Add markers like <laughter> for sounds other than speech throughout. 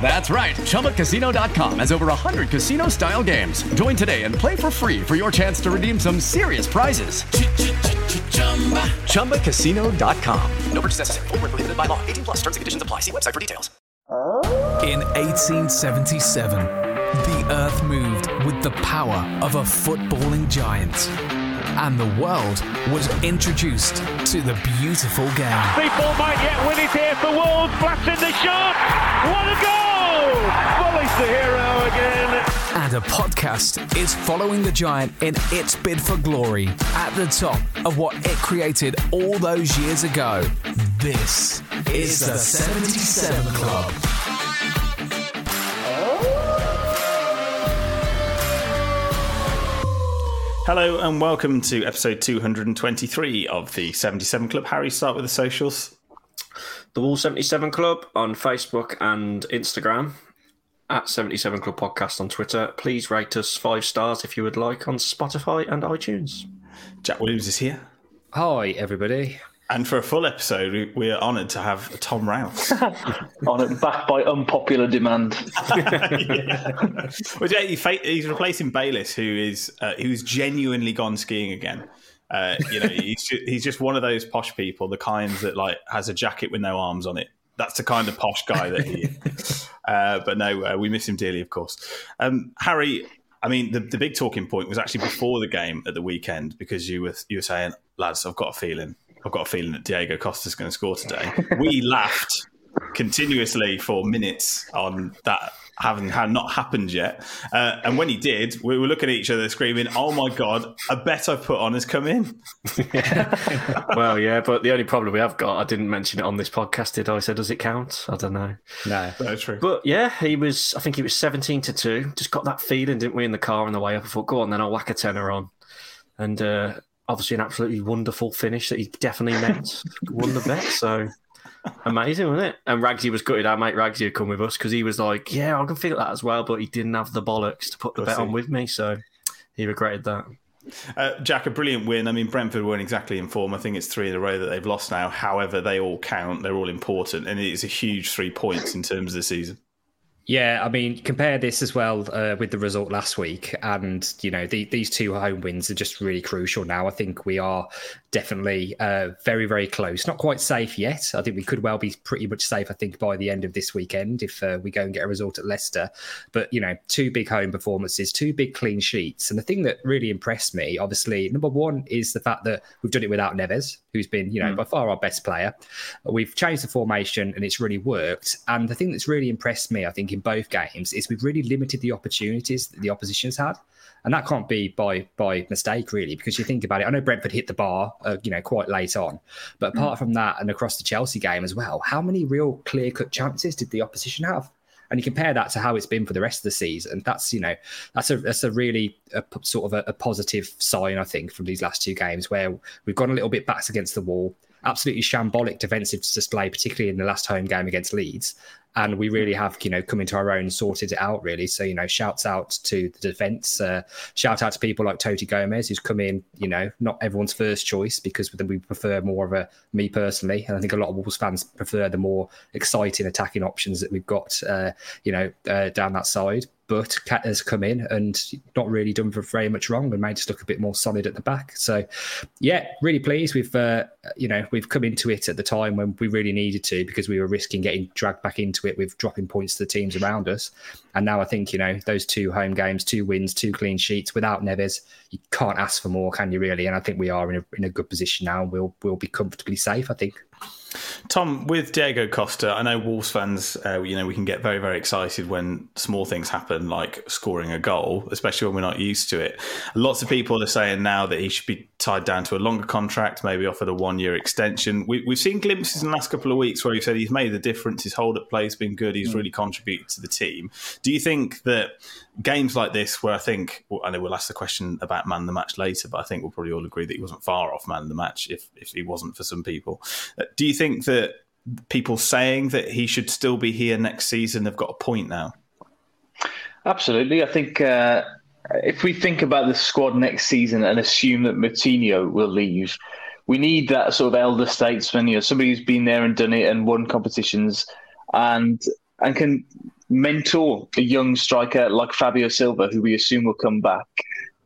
That's right. ChumbaCasino.com has over 100 casino style games. Join today and play for free for your chance to redeem some serious prizes. ChumbaCasino.com. No purchase necessary. Full prohibited by law. 18 plus terms and conditions apply. See website for details. In 1877, the earth moved with the power of a footballing giant. And the world was introduced to the beautiful game. People might yet win it here for Wolves. Blasting the shot. What a goal! Bully's the hero again. And a podcast is following the giant in its bid for glory at the top of what it created all those years ago. This is the 77 Club. Hello and welcome to episode 223 of the 77 Club. Harry, start with the socials. The Wall 77 Club on Facebook and Instagram, at 77 Club Podcast on Twitter. Please rate us five stars if you would like on Spotify and iTunes. Jack Williams is here. Hi, everybody. And for a full episode, we are honoured to have Tom Rouse. <laughs> honoured back by unpopular demand. <laughs> yeah. well, he's replacing Bayliss, who is uh, who's genuinely gone skiing again. Uh, you know, <laughs> he's just, he's just one of those posh people, the kinds that like has a jacket with no arms on it. That's the kind of posh guy that he is. Uh, but no, uh, we miss him dearly, of course. Um, Harry, I mean, the, the big talking point was actually before the game at the weekend because you were you were saying, lads, I've got a feeling I've got a feeling that Diego Costa's going to score today. <laughs> we laughed continuously for minutes on that having had not happened yet. Uh, and when he did, we were looking at each other screaming, "Oh my god, a bet I put on has come in." yeah. <laughs> well, yeah, but the only problem we have got, I didn't mention it on this podcast, did I? So does it count? I don't know. No, that's true. But yeah, he was. I think he was seventeen to two. Just got that feeling, didn't we, in the car on the way up? I thought, go on, then I'll whack a tenner on, and. Uh, obviously an absolutely wonderful finish that he definitely meant <laughs> won the bet. So amazing, wasn't it? And Ragsy was gutted. Our mate Ragsy had come with us because he was like, "Yeah, I can feel that as well," but he didn't have the bollocks to put the bet on with me, so he regretted that. Uh, Jack, a brilliant win. I mean, Brentford weren't exactly in form. I think it's three in a row that they've lost now. However, they all count. They're all important, and it is a huge three points in terms of the season. Yeah, I mean, compare this as well uh, with the result last week, and you know the, these two home wins are just really crucial now. I think we are definitely uh, very, very close. Not quite safe yet. I think we could well be pretty much safe. I think by the end of this weekend, if uh, we go and get a result at Leicester. But you know, two big home performances, two big clean sheets, and the thing that really impressed me, obviously, number one is the fact that we've done it without Neves, who's been you know mm. by far our best player. We've changed the formation, and it's really worked. And the thing that's really impressed me, I think, in both games is we've really limited the opportunities that the opposition's had. and that can't be by by mistake really, because you think about it. I know Brentford hit the bar, uh, you know, quite late on, but apart mm. from that, and across the Chelsea game as well, how many real clear cut chances did the opposition have? and you compare that to how it's been for the rest of the season. That's you know that's a that's a really a, sort of a, a positive sign I think from these last two games where we've gone a little bit backs against the wall absolutely shambolic defensive display, particularly in the last home game against Leeds. And we really have you know come into our own sorted it out really. So you know shouts out to the defense uh, shout out to people like Toti Gomes, who's come in you know not everyone's first choice because we prefer more of a me personally. And I think a lot of Wolves fans prefer the more exciting attacking options that we've got uh, you know uh, down that side but Cat has come in and not really done very much wrong and made us look a bit more solid at the back. So, yeah, really pleased. We've uh, you know we've come into it at the time when we really needed to because we were risking getting dragged back into it with dropping points to the teams around us. And now I think you know those two home games, two wins, two clean sheets without Neves, you can't ask for more, can you really? And I think we are in a in a good position now, we'll we'll be comfortably safe. I think. Tom, with Diego Costa, I know Wolves fans, uh, you know, we can get very, very excited when small things happen, like scoring a goal, especially when we're not used to it. Lots of people are saying now that he should be tied down to a longer contract, maybe offered a one year extension. We, have seen glimpses in the last couple of weeks where he said he's made the difference. His hold up play has been good. He's mm. really contributed to the team. Do you think that games like this, where I think, I know we'll ask the question about man the match later, but I think we'll probably all agree that he wasn't far off man the match if, if he wasn't for some people. Uh, do you think that people saying that he should still be here next season have got a point now? Absolutely. I think. Uh if we think about the squad next season and assume that Moutinho will leave, we need that sort of elder statesman, you know, somebody who's been there and done it and won competitions and and can mentor a young striker like Fabio Silva, who we assume will come back.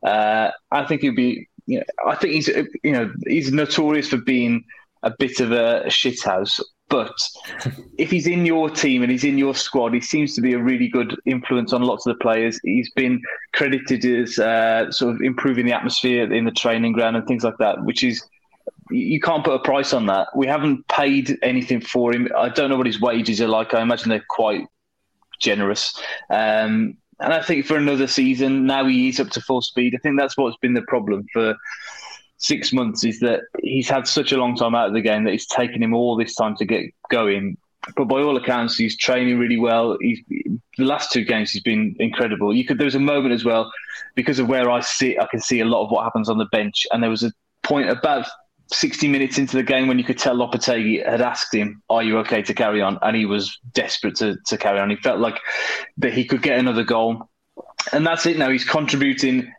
Uh, I think he'd be, you know, I think he's, you know, he's notorious for being a bit of a shithouse but if he's in your team and he's in your squad, he seems to be a really good influence on lots of the players. He's been credited as uh, sort of improving the atmosphere in the training ground and things like that, which is you can't put a price on that. We haven't paid anything for him. I don't know what his wages are like. I imagine they're quite generous. Um, and I think for another season, now he is up to full speed. I think that's what's been the problem for six months is that he's had such a long time out of the game that it's taken him all this time to get going. But by all accounts, he's training really well. He's the last two games he's been incredible. You could there was a moment as well because of where I sit, I can see a lot of what happens on the bench, and there was a point about 60 minutes into the game when you could tell Lopetegui had asked him, "Are you okay to carry on?" and he was desperate to to carry on. He felt like that he could get another goal, and that's it. Now he's contributing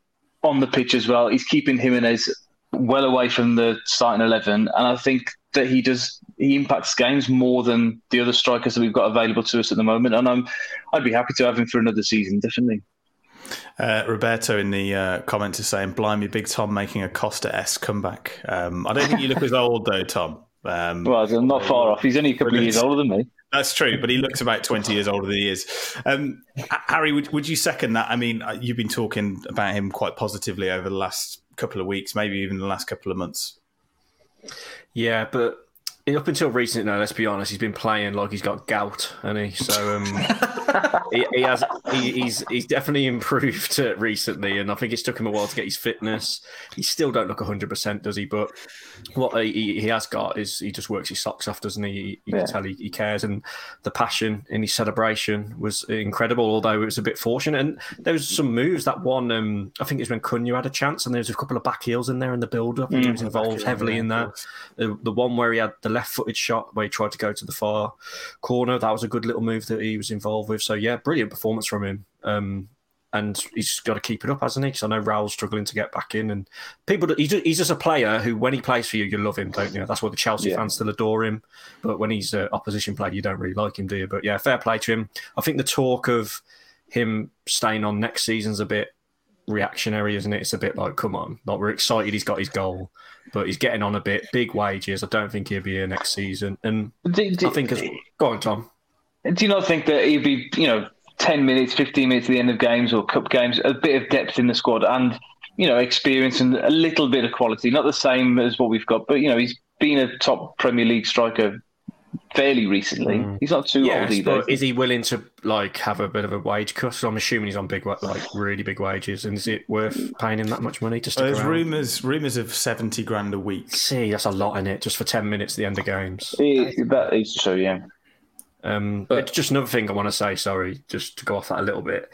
on the pitch as well. He's keeping Jimenez well away from the starting eleven, and I think that he does he impacts games more than the other strikers that we've got available to us at the moment. And I'm I'd be happy to have him for another season, definitely. Uh, Roberto in the uh, comments is saying, "Blimey, Big Tom making a Costa s comeback." Um, I don't think you look as old though, Tom. Um, well, I'm not far off. He's only a couple of years older than me. That's true, but he looks about 20 years older than he is. Um, Harry, would, would you second that? I mean, uh, you've been talking about him quite positively over the last couple of weeks, maybe even the last couple of months. Yeah, but up until recently, no, let's be honest, he's been playing like he's got gout, and he so um, <laughs> he, he, has he, he's he's definitely improved <laughs> recently, and I think it's took him a while to get his fitness. He still don't look hundred percent, does he? But what he, he has got is he just works his socks off, doesn't he? You yeah. can tell he, he cares, and the passion in his celebration was incredible. Although it was a bit fortunate, and there was some moves. That one, um, I think it was when Cunha had a chance, and there was a couple of back heels in there in the build up. Mm, he was involved heavily in that. The, the one where he had the left-footed shot where he tried to go to the far corner. That was a good little move that he was involved with. So yeah, brilliant performance from him. Um, and he's got to keep it up, hasn't he? Because I know Raul's struggling to get back in, and people. He's just, he's just a player who, when he plays for you, you love him, don't you? That's why the Chelsea yeah. fans still adore him. But when he's an opposition player, you don't really like him, do you? But yeah, fair play to him. I think the talk of him staying on next season's a bit reactionary, isn't it? It's a bit like, come on, like we're excited he's got his goal, but he's getting on a bit. Big wages. I don't think he'll be here next season. And do, do, I think, as, go on, Tom. Do you not think that he'd be, you know, ten minutes, fifteen minutes at the end of games or cup games, a bit of depth in the squad and you know experience and a little bit of quality, not the same as what we've got, but you know he's been a top Premier League striker fairly recently. Mm. He's not too Yes, old either. but is he willing to like have a bit of a wage cut? So I'm assuming he's on big, like really big wages, and is it worth paying him that much money to stick There's around? rumours rumors of seventy grand a week. See, that's a lot in it just for ten minutes at the end of games. He- that is true, yeah. Um, but just another thing I want to say. Sorry, just to go off that a little bit.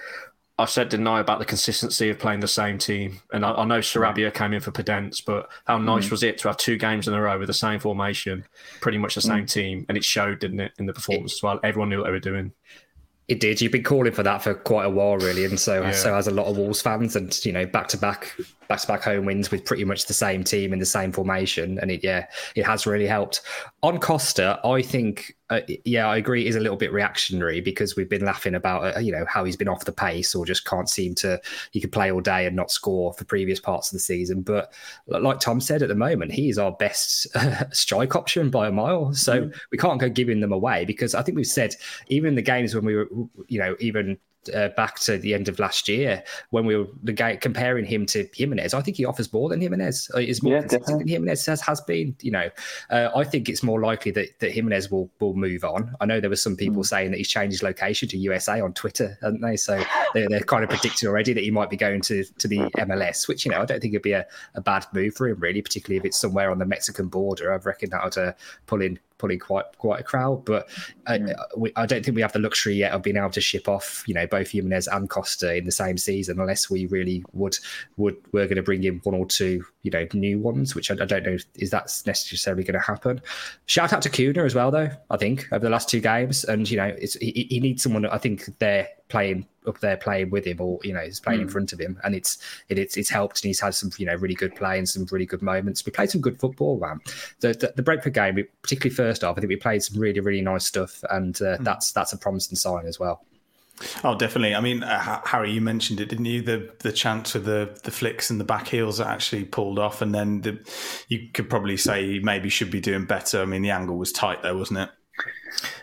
I said deny about the consistency of playing the same team, and I, I know Sarabia came in for Podence, but how nice Mm. was it to have two games in a row with the same formation, pretty much the same team, and it showed, didn't it, in the performance as well? Everyone knew what they were doing. It did. You've been calling for that for quite a while, really, and so Yeah. so has a lot of Wolves fans. And you know, back to back, back to back home wins with pretty much the same team in the same formation, and it yeah, it has really helped. On Costa, I think uh, yeah, I agree. Is a little bit reactionary because we've been laughing about uh, you know how he's been off the pace or just can't seem to. He could play all day and not score for previous parts of the season, but like Tom said, at the moment he is our best <laughs> strike option by a mile. So we can't go giving them away because I think we've said even the games when we were you know even uh, back to the end of last year when we were the guy comparing him to Jimenez. I think he offers more than Jimenez. Uh, Is more Yeah, consistent than Jimenez has, has been. You know, uh, I think it's more likely that, that Jimenez will will move on. I know there were some people saying that he's changed his location to USA on Twitter, haven't they? So they're, they're kind of predicting already that he might be going to to the MLS, which you know I don't think it'd be a, a bad move for him really, particularly if it's somewhere on the Mexican border. I reckon that would uh, pull in pull in quite quite a crowd. But uh, we, I don't think we have the luxury yet of being able to ship off, you know, both Jimenez and Costa in the same season, unless we really would would we're going to bring in one or two, you know, new ones, which I, I don't know is that's necessarily going to happen. Shout out to Cunha as well, though. I think over the last two games, and you know, it's he, he needs someone. I think they're playing up there playing with him or you know he's playing in front of him and it's it, it's it's helped and he's had some you know really good play and some really good moments we played some good football man the the, the Brentford game particularly first half I think we played some really really nice stuff and uh, that's that's a promising sign as well Oh, definitely. I mean, uh, Harry, you mentioned it, didn't you? The the chance with the the flicks and the back heels that actually pulled off, and then the, you could probably say he maybe should be doing better. I mean, the angle was tight there, wasn't it?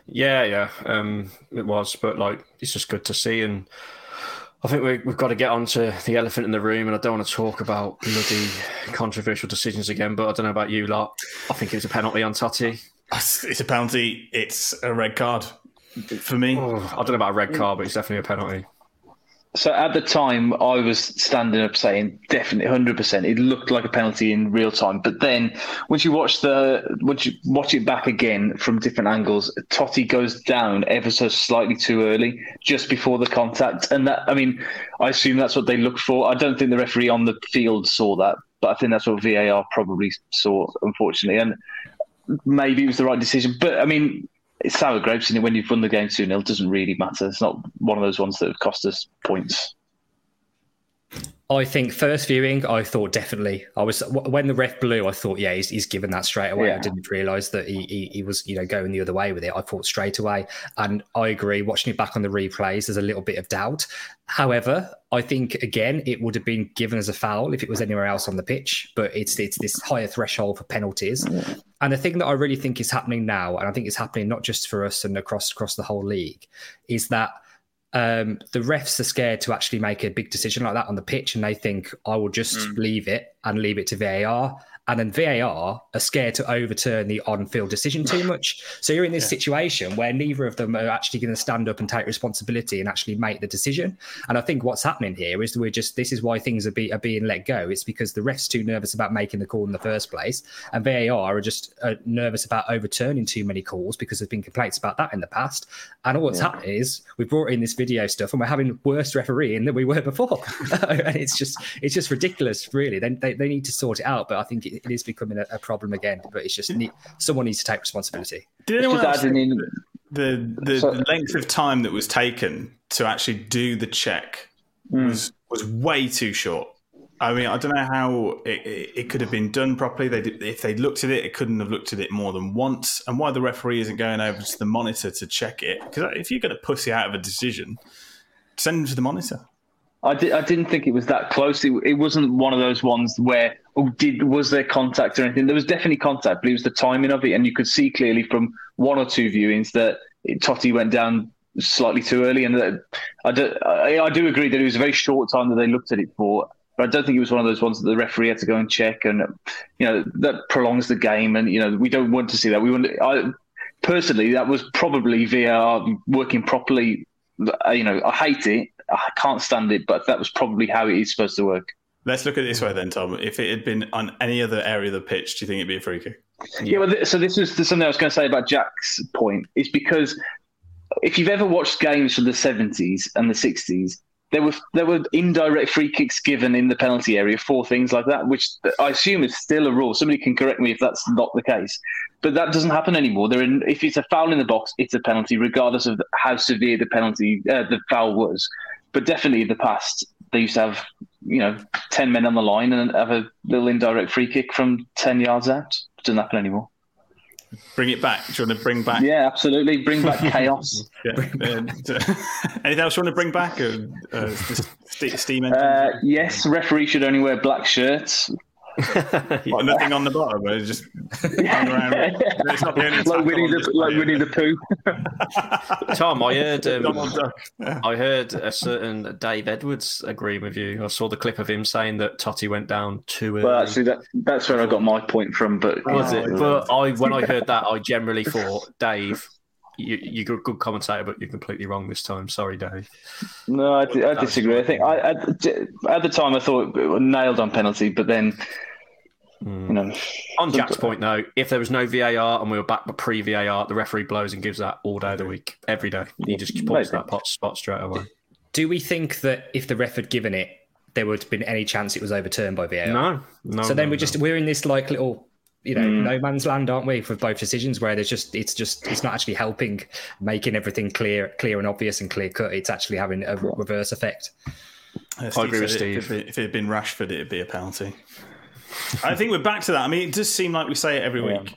Yeah, yeah, um, it was, but like it's just good to see, and I think we, we've got to get on to the elephant in the room, and I don't want to talk about bloody controversial decisions again, but I don't know about you lot. I think it was a penalty on Toti. It's a penalty. It's a red card for me. Oh, I don't know about a red card, but it's definitely a penalty. So at the time, I was standing up saying definitely, hundred percent. It looked like a penalty in real time. But then, once you watch the, once you watch it back again from different angles, Toti goes down ever so slightly too early, just before the contact. And that, I mean, I assume that's what they looked for. I don't think the referee on the field saw that, but I think that's what VAR probably saw, unfortunately. And maybe it was the right decision. But I mean, it's sour grapes, and when you've won the game 2 0, it doesn't really matter. It's not one of those ones that have cost us points. I think first viewing, I thought definitely. I was when the ref blew, I thought, yeah, he's, he's given that straight away. I didn't realise that he, he he was you know going the other way with it. I thought straight away, and I agree. Watching it back on the replays, there's a little bit of doubt. However, I think again it would have been given as a foul if it was anywhere else on the pitch. But it's it's this higher threshold for penalties. And the thing that I really think is happening now, and I think it's happening not just for us and across across the whole league, is that um, the refs are scared to actually make a big decision like that on the pitch, and they think I will just leave it and leave it to VAR. And then VAR are scared to overturn the on-field decision too <sighs> much. So you're in this situation where neither of them are actually going to stand up and take responsibility and actually make the decision. And I think what's happening here is we're just this is why things are, be, are being let go. It's because the refs too nervous about making the call in the first place, and VAR are just uh, nervous about overturning too many calls because there's been complaints about that in the past. And all what's happening is we've brought in this video stuff, and we're having worse refereeing than we were before. <laughs> and it's just it's just ridiculous, really. They, they, they need to sort it out, but I think it, it is becoming a, a problem again. But it's just need, someone needs to take responsibility. Did anyone else adding in- the the, So- the length of time that was taken to actually do the check Hmm. was was way too short? I mean, I don't know how it, it, it could have been done properly. They did, if they looked at it, it couldn't have looked at it more than once. And why the referee isn't going over to the monitor to check it? Because if you're going to pussy out of a decision, send them to the monitor. I, di- I didn't think it was that close. It, it wasn't one of those ones where did was there contact or anything? There was definitely contact, but it was the timing of it, and you could see clearly from one or two viewings that Toti went down slightly too early. And that, I, do, I, I do agree that it was a very short time that they looked at it for. But I don't think it was one of those ones that the referee had to go and check, and you know that prolongs the game. And you know we don't want to see that. We want. I, personally, that was probably VAR working properly. Uh, You know, I hate it. I can't stand it, but that was probably how it is supposed to work. Let's look at it this way then, Tom. If it had been on any other area of the pitch, do you think it'd be a free kick? Yeah, well, th- so this was something I was going to say about Jack's point. Is because if you've ever watched games from the seventies and the sixties, there were there were indirect free kicks given in the penalty area for things like that, which I assume is still a rule. Somebody can correct me if that's not the case, but that doesn't happen anymore. There, if it's a foul in the box, it's a penalty, regardless of how severe the penalty uh, the foul was. But definitely in the past, they used to have you know ten men on the line and have a little indirect free kick from ten yards out. It doesn't happen anymore. Bring it back. Do you want to bring back? Yeah, absolutely. Bring back <laughs> chaos. Yeah. And, uh, anything else you want to bring back? Uh, uh, steam engine? Uh, yes, referee should only wear black shirts. <laughs> What, nothing on the bottom. It's just hang around. <laughs> It's not the only like tackle Winnie on the display, like Winnie the Pooh. <laughs> Tom, I heard um, Duck. I heard a certain Dave Edwards agreeing with you. I saw the clip of him saying that Toti went down too early. Well, actually, that, that's where I got my point from. But was yeah. it? But I, when I heard that, I generally thought, Dave, you, you're a good commentator, but you're completely wrong this time. Sorry, Dave. No, I, I disagree. I think I, at, at the time I thought nailed on penalty, but then you know, On Jack's point, though, if there was no VAR and we were back but pre VAR, the referee blows and gives that all day of the week, every day. He just points that pot spot straight away. Do we think that if the ref had given it, there would have been any chance it was overturned by VAR? No, no. so then no, we're no. just we're in this like little you know Mm. no man's land aren't we for both decisions where there's just it's just it's not actually helping making everything clear clear and obvious and clear cut it's actually having a reverse effect Uh, I agree with Steve. If it, if it had been Rashford, it'd be a penalty. I think we're back to that. I mean, it does seem like we say it every week.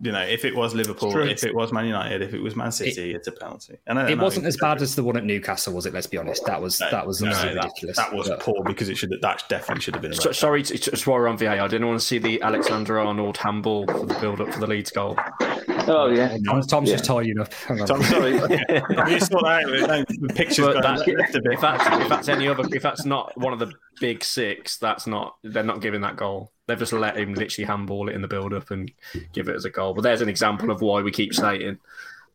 You know, if it was Liverpool, if it was Man United, if it was Man City, it's a penalty. And I it don't know. wasn't as bad as the one at newcastle was it let's be honest that was that was No, absolutely that, ridiculous that was But- poor because it should that definitely should have been a So, sorry, to, to, while we're on VAR, I didn't want to see the Alexander Arnold handball for the build up for the Leeds goal. Oh <laughs> <laughs> yeah, Tom's, Tom's Yeah. just tidying up Hang on. I'm sorry. you saw that? The pictures But going that- left a bit. if that's if that's any other if that's not one of the big six, that's not they're not giving that goal. They've just let him literally handball it in the build up and give it as a goal. But there's an example of why we keep saying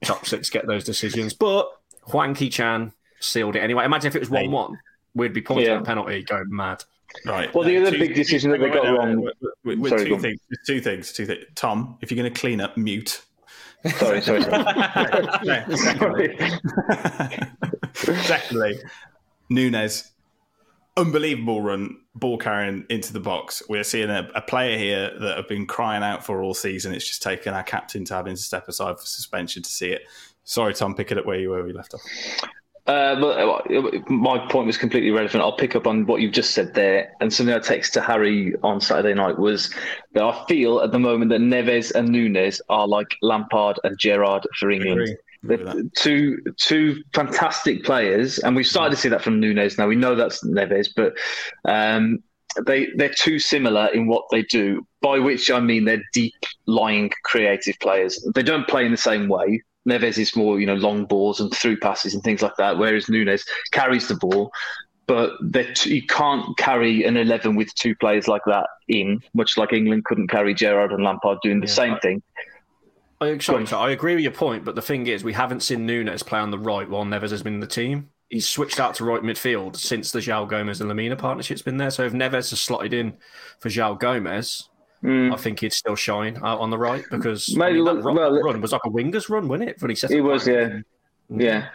top six get those decisions. But Hwang Hee-Chan sealed it anyway. Imagine if it was one one, we'd be pointing Yeah. at a penalty, going mad. Right. Well, the Uh, other two- big decision that they got wait, wait, wrong- wait, wait, wait, Sorry, two go things. Two things. Two things. Tom, if you're going to clean up, mute. Sorry, sorry. sorry. Secondly, Nunes, unbelievable run, ball carrying into the box. We're seeing a, a player here that have been crying out for all season. It's just taken our captain to having to step aside for suspension to see it. Sorry, Tom, pick it up where you were. We left off. Uh, but uh, my point was completely relevant. I'll pick up on what you've just said there. And something I texted to Harry on Saturday night was that I feel at the moment that Neves and Nunes are like Lampard and Gerrard for England. Agree. Agree with They're two two fantastic players, and we've started to see that from Nunes now. We know that's Neves, but um, they they're too similar in what they do. By which I mean they're deep lying creative players. They don't play in the same way. Neves is more you know long balls and through passes and things like that, whereas Nunes carries the ball. But t- you can't carry an eleven with two players like that in, much like England couldn't carry Gerrard and Lampard doing the same thing. I, sorry, sorry, I agree with your point, but the thing is, we haven't seen Nunes play on the right while Neves has been in the team. He's switched out to right midfield since the João Gomes and Lemina partnership's been there. So if Neves has slotted in for João Gomes, I think he'd still shine out on the right because I Maybe, mean, that well- run, well- run was like a winger's run, wasn't it? When he set It was, line. yeah. Yeah.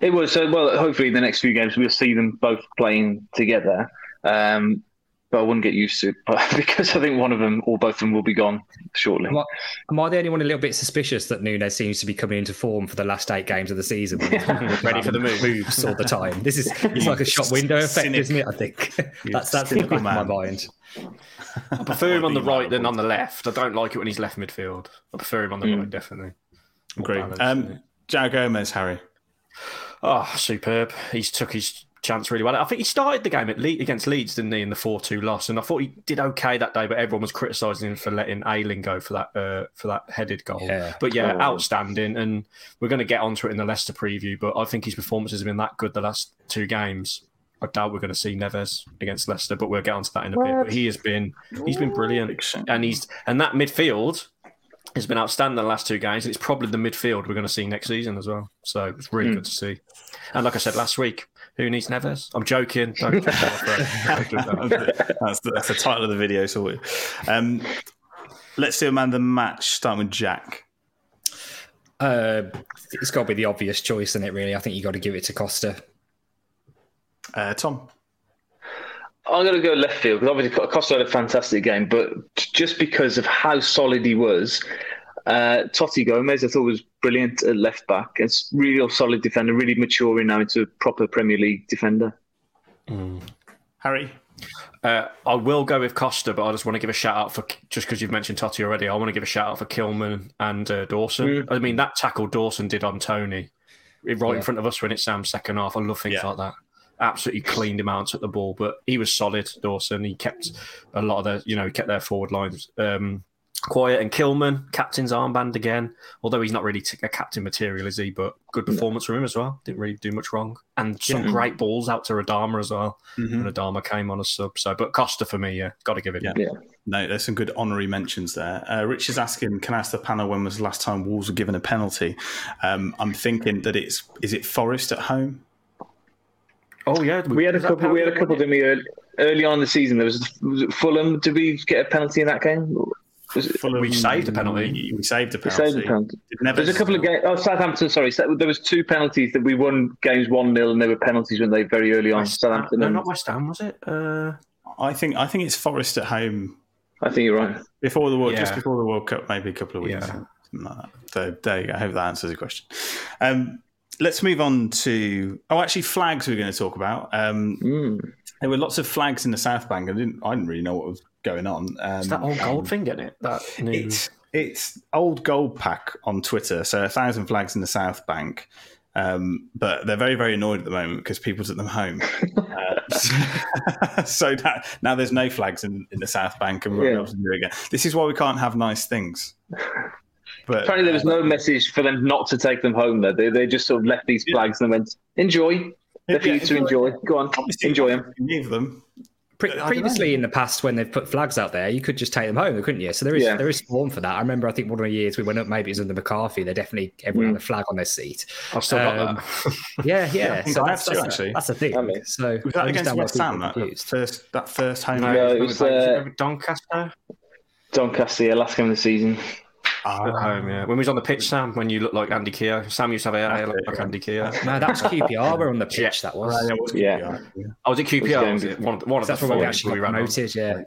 It was. So, well, hopefully, the next few games, we'll see them both playing together. Um, but I wouldn't get used to it <laughs> because I think one of them or both of them will be gone shortly. Am I, am I the only one a little bit suspicious that Nunes seems to be coming into form for the last eight games of the season? <laughs> Ready for the move. moves all the time. This is it's <laughs> like a shop window effect, Cynic. isn't it? I think that's that's in the back of my mind. <laughs> I prefer him on the right than on the left. I don't like it when he's left midfield. I prefer him on the Mm. right, definitely. More Agree. balanced, Um. João Gomes, Harry. Oh, superb. He's took his chance really well. I think he started the game at Le- against Leeds, didn't he, in the 4 2 loss? And I thought he did okay that day, but everyone was criticising him for letting Ayling go for that uh, for that headed goal. Yeah. But yeah, Oh. outstanding. And we're going to get onto it in the Leicester preview, but I think his performances have been that good the last two games. I doubt we're going to see Neves against Leicester, but we'll get onto that in a bit. But he has been he's been brilliant, and he's and that midfield has been outstanding the last two games. And it's probably the midfield we're going to see next season as well. So it's really Mm. good to see. And like I said last week, who needs Neves? I'm joking. Don't <laughs> that's, the, that's the title of the video. So, um, let's do a man of the match. Starting with Jack. Uh, it's got to be the obvious choice, isn't it? Really, I think you got to give it to Costa. Uh, Tom. I'm going to go left field because obviously Costa had a fantastic game, but just because of how solid he was, uh, Toti Gomes I thought was brilliant at left back. It's really a solid defender, really maturing now into a proper Premier League defender. Harry. Uh, I will go with Costa, but I just want to give a shout out for just because you've mentioned Toti already. I want to give a shout out for Kilman and uh, Dawson. I mean, that tackle Dawson did on Toney right Yeah. in front of us when it's Sam's second half. I love things Yeah. like that. Absolutely cleaned him out and took the ball, but he was solid. Dawson, he kept a lot of their, you know, he kept their forward lines um, quiet. And Kilman, captain's armband again. Although he's not really t- a captain material, is he? But good performance from him as well. Didn't really do much wrong, and some Yeah. great balls out to Adama as well. Mhm. When Adama came on a sub, so but Costa for me, yeah, got to give it. Yeah. No, there's some good honorary mentions there. Uh, Rich is asking, can I ask the panel when was the last time Wolves were given a penalty? Um, I'm thinking that it's is it Forest at home? Oh yeah, We had a couple. We had a couple. Didn't we? Early, early on in the season, there was, was it Fulham. Did we get a penalty in that game? Was it, Fulham- We saved a penalty. We saved a we penalty. saved a penalty. Did There's a couple of games. Oh, Southampton. Sorry, there was two penalties that we won games one 0 and there were penalties when they very early on. West Southampton. no, and- not West Ham, was it? Uh, I think I think it's Forest at home I think you're right. before the World, just before the World Cup, maybe a couple of weeks. Yeah. Like that. So there you go. I hope that answers the question. Um, let's move on to oh, actually, flags we're going to talk about. Um, Mm. there were lots of flags in the South Bank. I didn't. I didn't really know what was going on. Um, is that old gold thing in it? That new... It's it's old gold pack on Twitter. So a thousand flags in the South Bank. Um, but they're very, very annoyed at the moment because people took them home. <laughs> uh, <laughs> so that, now there's no flags in, in the South Bank, and we're Yeah. able to do it again. This is why we can't have nice things. <laughs> But Apparently, there was no message for them not to take them home. There, they, they just sort of left these flags and went, "Enjoy." They're for Yeah, you to enjoy. enjoy. Go on, obviously, enjoy them. you Give them. Pre- previously, in the past, when they've put flags out there, you could just take them home, couldn't you? So there is Yeah. there is form for that. I remember, I think one of the years we went up, maybe it was under McCarthy. They definitely everyone had a flag on their seat. I've still got Um, that. <laughs> Yeah, Yeah, yeah. So that's, have that's, actually. that's the thing. I mean- so Was that I against understand West Ham? are That confused. first, that first home. No, Yeah, it it was, was uh, Doncaster Doncaster, yeah, last game of the season. Ah, at home. Yeah, when we was on the pitch, Sam, when you looked like Andy Keogh. Sam used to have a hair like Andy Keogh. <laughs> No, that was QPR. We're on the pitch. Yeah. That was. yeah, it was Yeah. QPR. Oh, was it QPR? game Was it? One of the, one of That's the where we four actually we got ran on. promoted. Yeah.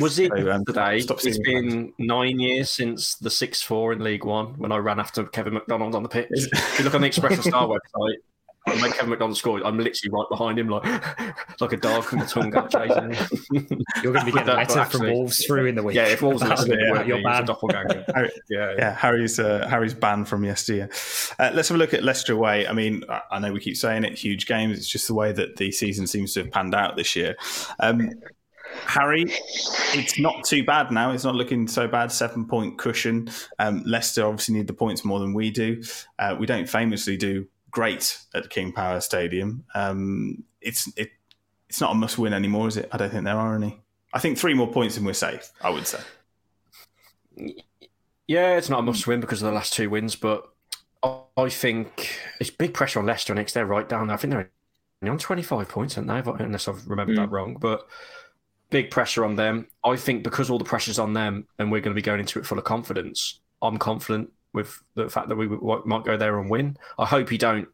Was it So, um, today? stop It's seeing been nine years since the six four in League One when I ran after Kevin McDonald on the pitch. <laughs> if you look on the Express Star website, when Kevin McDonald scored, I'm literally right behind him, like <laughs> like a dog from the tongue out chasing him. <laughs> You're going to be getting a letter from Wolves through in the week. Yeah, if Wolves are <laughs> listening, yeah, you're ban. a doppelganger. Harry- Yeah, yeah, Harry's uh, Harry's banned from yesteryear. Uh, let's have a look at Leicester away. I mean, I, I know we keep saying it, huge games. It's just the way that the season seems to have panned out this year. Um, Harry, it's not too bad now. It's not looking so bad. Seven point cushion. Um, Leicester obviously need the points more than we do. Uh, we don't famously do great at King Power Stadium. Um, it's it, it's not a must win anymore, is it? I don't think there are any. I think three more points and we're safe. I would say. Yeah, it's not a must win because of the last two wins, but I- I think it's big pressure on Leicester next. They're right down there. I think they're only on 25 points, aren't they? Unless I've remembered that wrong. But big pressure on them. I think because all the pressure's on them and we're going to be going into it full of confidence, I'm confident with the fact that we might go there and win. I hope you don't.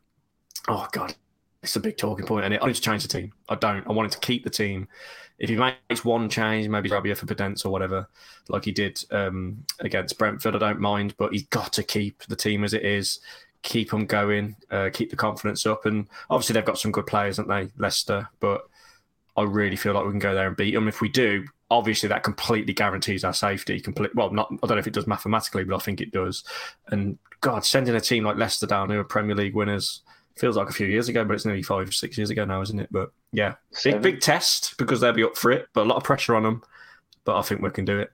Oh, God. It's a big talking point, and I need to change the team. I don't. I wanted to keep the team. If he makes one change, maybe Rabia for Podence or whatever, like he did um, against Brentford, I don't mind. But he's got to keep the team as it is, keep them going, uh, keep the confidence up. And obviously, they've got some good players, haven't they, Leicester? But I really feel like we can go there and beat them. If we do, obviously that completely guarantees our safety. Complete. Well, not. I don't know if it does mathematically, but I think it does. And God, sending a team like Leicester down, who are Premier League winners, feels like a few years ago, but it's nearly five, six years ago now, isn't it? But yeah, big Seven. big test because they'll be up for it, but a lot of pressure on them. But I think we can do it.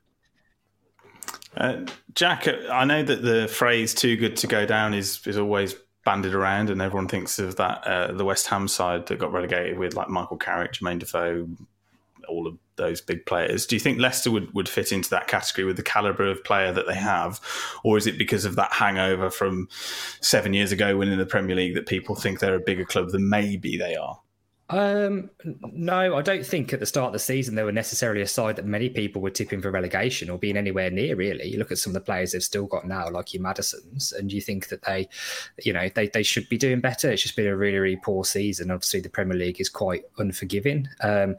Uh, Jack, I know that the phrase "too good to go down" is is always bandied around, and everyone thinks of that uh, the West Ham side that got relegated with like Michael Carrick, Jermaine Defoe, all of those big players. Do you think Leicester would, would fit into that category with the caliber of player that they have, or is it because of that hangover from seven years ago winning the Premier League that people think they're a bigger club than maybe they are? Um, no, I don't think at the start of the season they were necessarily a side that many people were tipping for relegation or being anywhere near. Really, you look at some of the players they've still got now, like your Maddisons, and you think that they, you know, they they should be doing better. It's just been a really really poor season. Obviously, the Premier League is quite unforgiving. Um,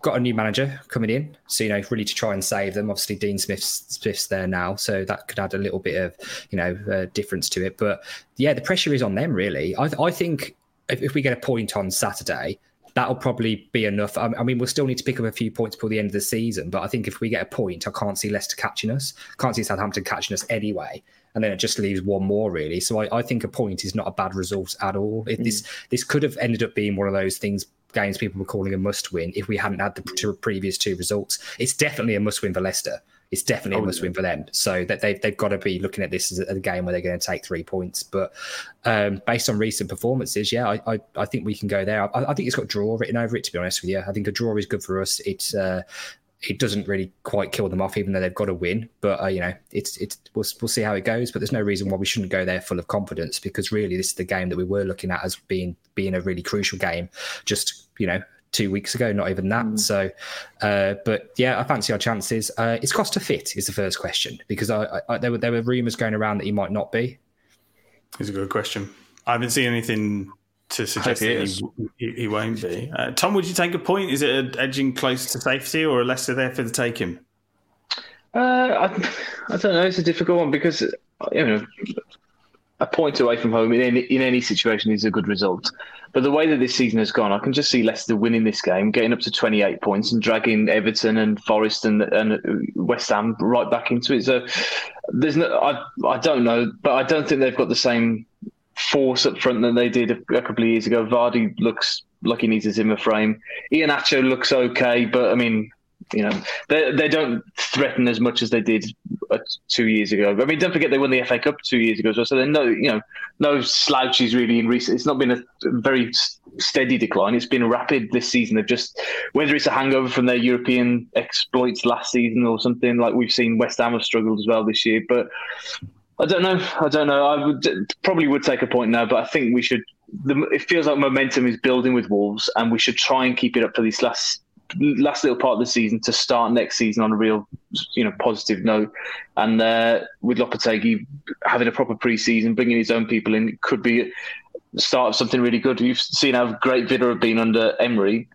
got a new manager coming in, so you know, really to try and save them. Obviously, Dean Smith's, Smith's there now, so that could add a little bit of you know uh, difference to it. But yeah, the pressure is on them. Really, I I think if, if we get a point on Saturday that'll probably be enough. I, I mean, we'll still need to pick up a few points before the end of the season, but I think if we get a point, I can't see Leicester catching us. Can't see Southampton catching us anyway. And then it just leaves one more really. So I, I think a point is not a bad result at all. It, mm. This this could have ended up being one of those things games people were calling a must win if we hadn't had the two, previous two results. It's definitely a must win for Leicester. It's definitely a must win for them. So that they've they've got to be looking at this as a, a game where they're going to take three points. But um, based on recent performances, yeah, I, I, I think we can go there. I, I, think it's got draw written over it. To be honest with you, I think a draw is good for us. It's uh, it doesn't really quite kill them off, even though they've got to win. But uh, you know, it's it's we'll, we'll see how it goes. But there's no reason why we shouldn't go there full of confidence because really this is the game that we were looking at as being being a really crucial game. Just you know, two weeks ago, not even that. Mm. So, uh, but yeah, I fancy our chances. Uh, is Costa fit? Is the first question because I, I, there were there were rumours going around that he might not be. It's a good question. I haven't seen anything to suggest he that he, he, won't be. Uh, Tom, would you take a point? Is it edging close to safety, or a Leicester there for the taking? Uh, I, I don't know. It's a difficult one because you know a point away from home in any, in any situation is a good result. But the way that this season has gone, I can just see Leicester winning this game, getting up to 28 points and dragging Everton and Forest and, and West Ham right back into it. So there's no, I, I don't know, but I don't think they've got the same force up front than they did a, a couple of years ago. Vardy looks like he needs a Zimmer frame. Iheanacho looks okay, but I mean, you know, they they don't threaten as much as they did uh, two years ago. I mean, don't forget they won the FA Cup two years ago, so they're no, you know, no slouches really in recent. It's not been a very steady decline. It's been rapid this season. They've just whether it's a hangover from their European exploits last season or something like we've seen West Ham have struggled as well this year, but. I don't know. I don't know. I would probably would take a point now, but I think we should. The, it feels like momentum is building with Wolves, and we should try and keep it up for these last last little part of the season to start next season on a real, you know, positive note. And uh, with Lopetegui having a proper pre-season, bringing his own people in, could be start of something really good. You've seen how great Villa have been under Emery.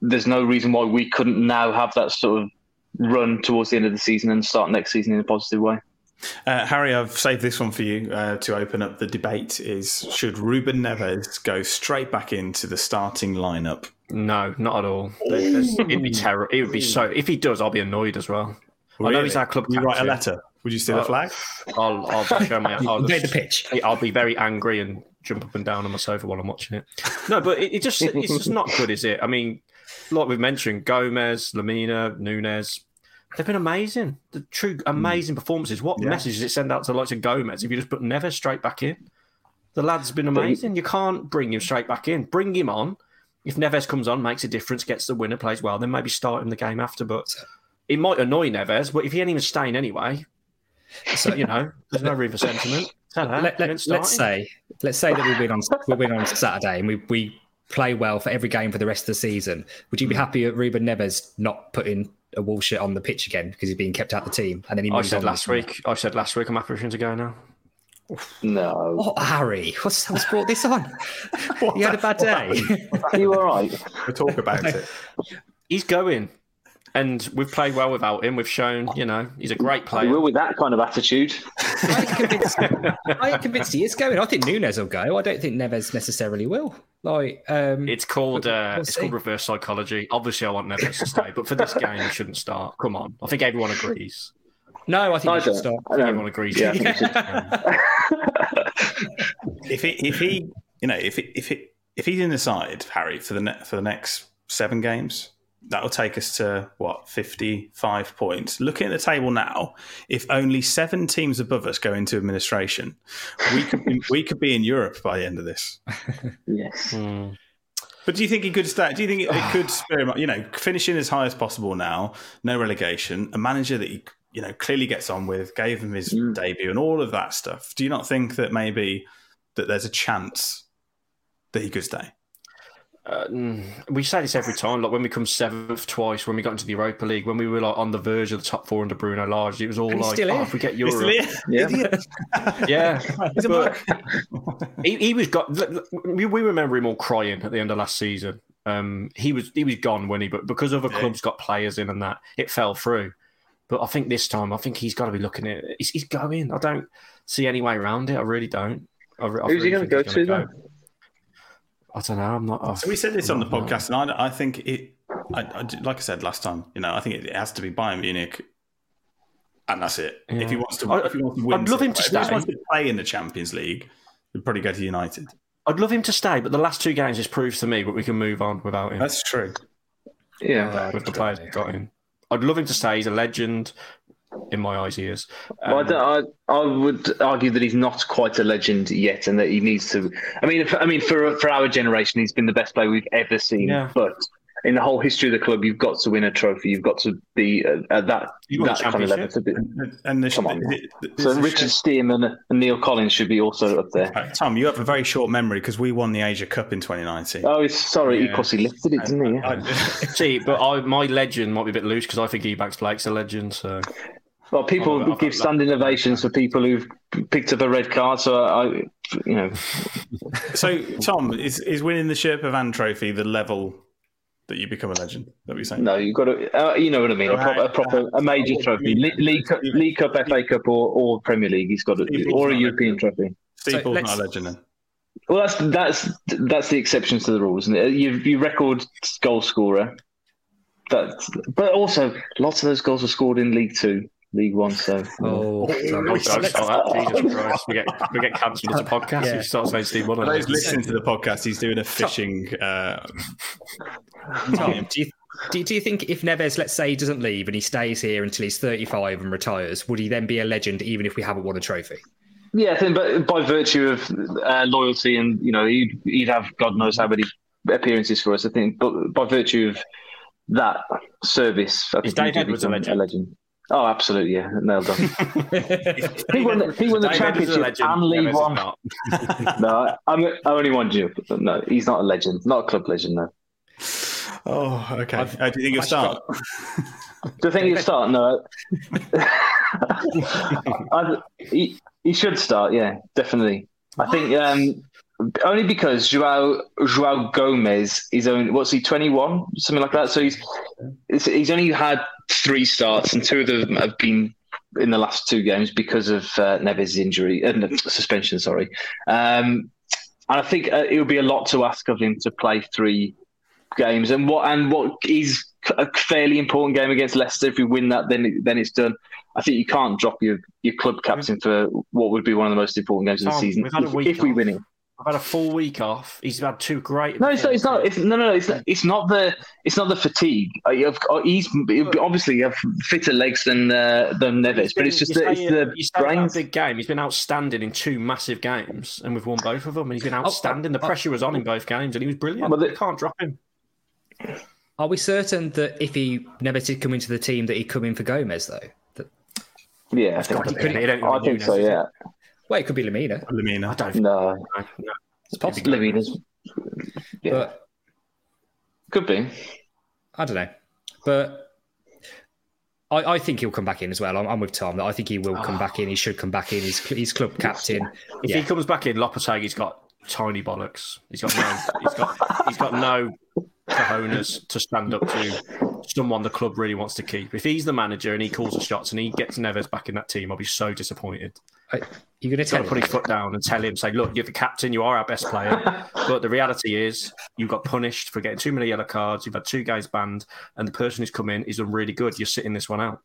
There's no reason why we couldn't now have that sort of run towards the end of the season and start next season in a positive way. Uh, Harry, I've saved this one for you uh, to open up the debate. Is should Ruben Neves go straight back into the starting lineup no, not at all. It'd be terrible. It would be so. If he does, I'll be annoyed as well. Really? I know he's our club. You write a letter. Would you steal a flag? I'll, I'll <laughs> show my. I'll just, the pitch. I'll be very angry and jump up and down on my sofa while I'm watching it. No, but it, it just it's just not good, is it? I mean, like we've mentioned, Gomes, Lemina, Nunes, they've been amazing. The true amazing performances. What yeah. message does it send out to the likes of Gomes if you just put Neves straight back in? The lad's been amazing. You can't bring him straight back in. Bring him on if Neves comes on, makes a difference, gets the winner, plays well, then maybe start him the game after. But it might annoy Neves, but if he ain't even staying anyway, so you know, <laughs> there's no room for sentiment. Let, us let, say, let's say that we win on we win on Saturday and we we play well for every game for the rest of the season. Would you be hmm. happy at Ruben Neves not putting a wall shit on the pitch again because he's being kept out the team? And then he I said last week. I said last week I'm happy for him to go now. No. What, Harry? What's, what's brought this on? <laughs> you had a bad day. Are you all right? We'll talk about <laughs> it. He's going. And we've played well without him. We've shown, you know, he's a great player. We will with that kind of attitude. <laughs> I'm convinced, I'm convinced he is going. I think Nunes will go. I don't think Neves necessarily will. Like, um, it's called uh, it's called reverse psychology. Obviously, I want Neves to stay, but for this <laughs> game, he shouldn't start. Come on, I think everyone agrees. No, I think I you should start. I think everyone agrees. Yeah, <laughs> if he, if he, you know, if it, if it, if he's in the side, Harry, for the ne- for the next seven games, that'll take us to what fifty-five points. Looking at the table now, if only seven teams above us go into administration, we could be, we could be in Europe by the end of this. <laughs> yes. Hmm. But do you think he could stay? Do you think it, it could spur him? You know, finishing as high as possible now, no relegation, a manager that he you know clearly gets on with, gave him his Mm. debut, and all of that stuff. Do you not think that maybe that there's a chance that he could stay? Uh, we say this every time. Like when we come seventh twice, when we got into the Europa League, when we were like on the verge of the top four under Bruno Lage, it was all And like, still oh, if we get Europe, still Yeah. Idiot. <laughs> yeah. He's a But he, he was got. look, look, We, we remember him all crying at the end of last season. Um, he was he was gone when he, but because other Yeah. clubs got players in and that, it fell through. But I think this time, I think he's got to be looking at. He's, he's going. I don't see any way around it. I really don't. I, I Who's he going to go to then? I don't know. I'm not. I- So we said this on the I'm not- podcast, and I, I think it. I, I, like I said last time, you know, I think it, has to be Bayern Munich, and that's it. Yeah. If he wants to, I- if he wants to win, I'd love him to if he wants to play in the Champions League, he'd probably go to United. I'd love him to stay, but the last two games just proves to me that we can move on without him. That's true. Yeah. with the players we've got in. I'd love him to stay. He's a legend in my eyes. He is. Well, I, Um, don't- I, I would argue that he's not quite a legend yet, and that he needs to. I mean, if, I mean, for for our generation, he's been the best player we've ever seen. Yeah. But in the whole history of the club, you've got to win a trophy. You've got to be uh, at that that kind of level. To be. And, and Come on, the- the- So the- Richard Stearman and, and Neil Collins should be also up there. Uh, Tom, you have a very short memory because we won the Asia Cup in 2019. Oh, sorry. Yeah. Of he lifted it, didn't he? Yeah. I- <laughs> <laughs> See, but I, my legend might be a bit loose because I think Ebanks Blake's a legend. So Well, people I'll- I'll- give standing ovations for people who've picked up a red card. So I, you know, <laughs> so, Tom, is is winning the Sherpa Van Trophy the level that you become a legend? That we saying? no, you've got to. Uh, you know what I mean? A proper, a, proper, a major trophy, Le- League, Cup, League Cup, FA Cup, or, or Premier League. He's got to, or a European trophy. Steve So not a legend then. Well, that's that's that's the exceptions to the rules, isn't it? You you record goal scorer. That, but also lots of those goals were scored in League Two, League One. So Oh, Oh, don't. Jesus Christ, we get we get cancelled as a podcast. Yeah. if you start saying Steve For Wonder. those listening to the podcast, he's doing a fishing. Uh, Tom, do you, do, you- do you think if Neves, let's say, doesn't leave and he stays here until he's 35 and retires, would he then be a legend even if we haven't won a trophy? yeah, I think, but by virtue of uh, loyalty and you know, he'd, he'd have God knows how many appearances for us. I think, but by virtue of that service, I Is think Dave he'd Edwards a become legend? Oh, absolutely, yeah, nailed on. <laughs> he won the, he won the David championship and League One. <laughs> No, I'm, I only want you. No, he's not a legend. Not a club legend, no. oh, okay. Uh, do you think he'll start? Do you think he'll start? No. <laughs> I, he, he should start, yeah, definitely. I think um, only because Joao, Joao Gomes is only, what's he, 21? Something like that. So he's, he's only had three starts, and two of them have been in the last two games because of uh, Neves' injury, uh, suspension, sorry. Um, and I think uh, it would be a lot to ask of him to play three games. And what and what is a fairly important game against Leicester. If we win that, then then it's done. I think you can't drop your, your club captain for what would be one of the most important games of the season had a if, if we win it. I've had a full week off. He's had two great. No, it's not. It's not. It's, no, no, no. It's not, it's not the. It's not the fatigue. You've- He's obviously you have fitter legs than uh, than Neves, but it's just the, say, it's the you say about a big game. He's been outstanding in two massive games, and we've won both of them. And he's been outstanding. The pressure was on in both games, and he was brilliant. Well, the- you can't drop him. Are we certain that if he never did come into the team, that he'd come in for Gomes, though? That, Yeah, I think. He couldn't- he don't I think so. Yeah. Well, it could be Lemina. Lemina. I don't. No, know. No. It's possible. Levinas. Yeah, But could be. I don't know. But I, I think he'll come back in as well. I'm, I'm with Tom. I think he will come ah. back in. He should come back in. He's, he's club captain. If Yeah. he comes back in, Lopetegui's got tiny bollocks. He's got no. he's got. He's got no cojones to stand up to someone the club really wants to keep. If he's the manager and he calls the shots and he gets Neves back in that team, I'll be so disappointed. I- You're going to tell to put his foot down and tell him, say, look, you're the captain, you are our best player. <laughs> But the reality is, you got punished for getting too many yellow cards. You've had two guys banned, and the person who's come in is done really good. You're sitting this one out.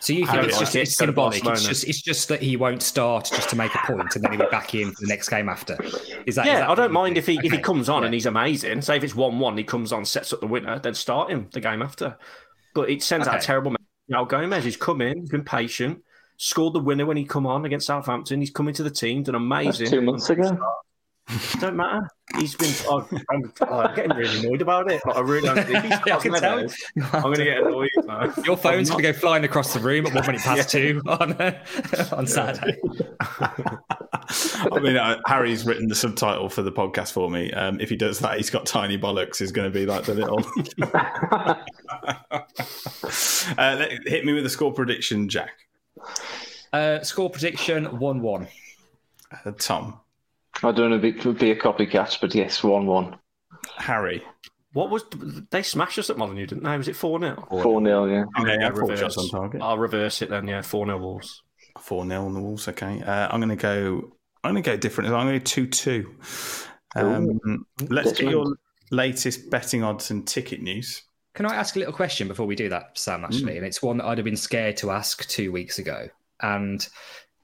So you think it's just it's symbolic? It's just it's just that he won't start just to make a point, and then he'll be back in for the next game after. Is that? is yeah, that I don't mind if he if he comes on Yeah. and he's amazing. Say if it's one one, he comes on, sets up the winner, then start him the game after. But it sends out a terrible message. Now Gomes, he's come in, he's been patient, scored the winner when he come on against Southampton. He's coming to the team, done amazing. That's two months ago. Don't matter. He's been. Oh, I'm, oh, I'm getting really annoyed about it. Like, <laughs> I really don't. If he starts can tell. Neves, I'm going to get annoyed. <laughs> Man. Your phone's going to go flying across the room at one minute past <laughs> two on uh, on Saturday. I mean, uh, Harry's written the subtitle for the podcast for me. Um, if he does that, he's got tiny bollocks. Is going to be like the little. uh, let- hit me with a score prediction, Jack. Uh, score prediction one one. Uh, Tom, I don't know if it could be a copycat, but yes, one-one. Harry. What was they smashed us at Molineux, didn't they? Was it four 0 Four 0 yeah. Okay, yeah, four reverse. on target. I'll reverse it then. Yeah, four 0 Wolves. Four 0 on the Wolves. Okay, uh, I'm going to go. I'm going to go different. I'm going to go two two. Um, let's get your latest betting odds and ticket news. Can I ask a little question before we do that, Sam? Actually, and it's one that I'd have been scared to ask two weeks ago, and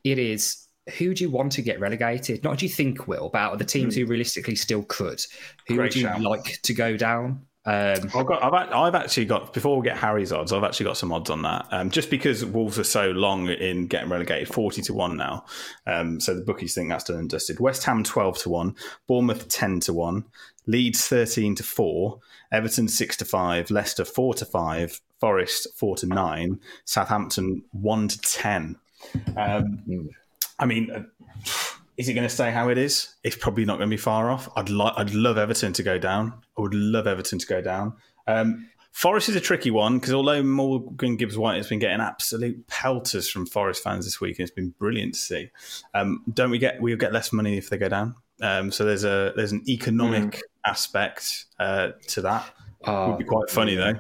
it is. Who do you want to get relegated? Not do you think will, but out of the teams who realistically still could, who Great would you shout. like to go down? Um, I've got. I've, I've actually got. Before we get Harry's odds, I've actually got some odds on that. Um, just because Wolves are so long in getting relegated, forty to one now. Um, so the bookies think that's done and dusted. West Ham twelve to one, Bournemouth ten to one, Leeds thirteen to four, Everton six to five, Leicester four to five, Forest four to nine, Southampton one to ten. Um, I mean. uh, Is it going to stay how it is? It's probably not going to be far off. I'd like, I'd love Everton to go down. I would love Everton to go down. Um, Forest is a tricky one because although Morgan Gibbs White has been getting absolute pelters from Forest fans this week, and it's been brilliant to see. Um, don't we get we'll get less money if they go down? Um, so there's a there's an economic aspect uh, to that. would be quite funny though.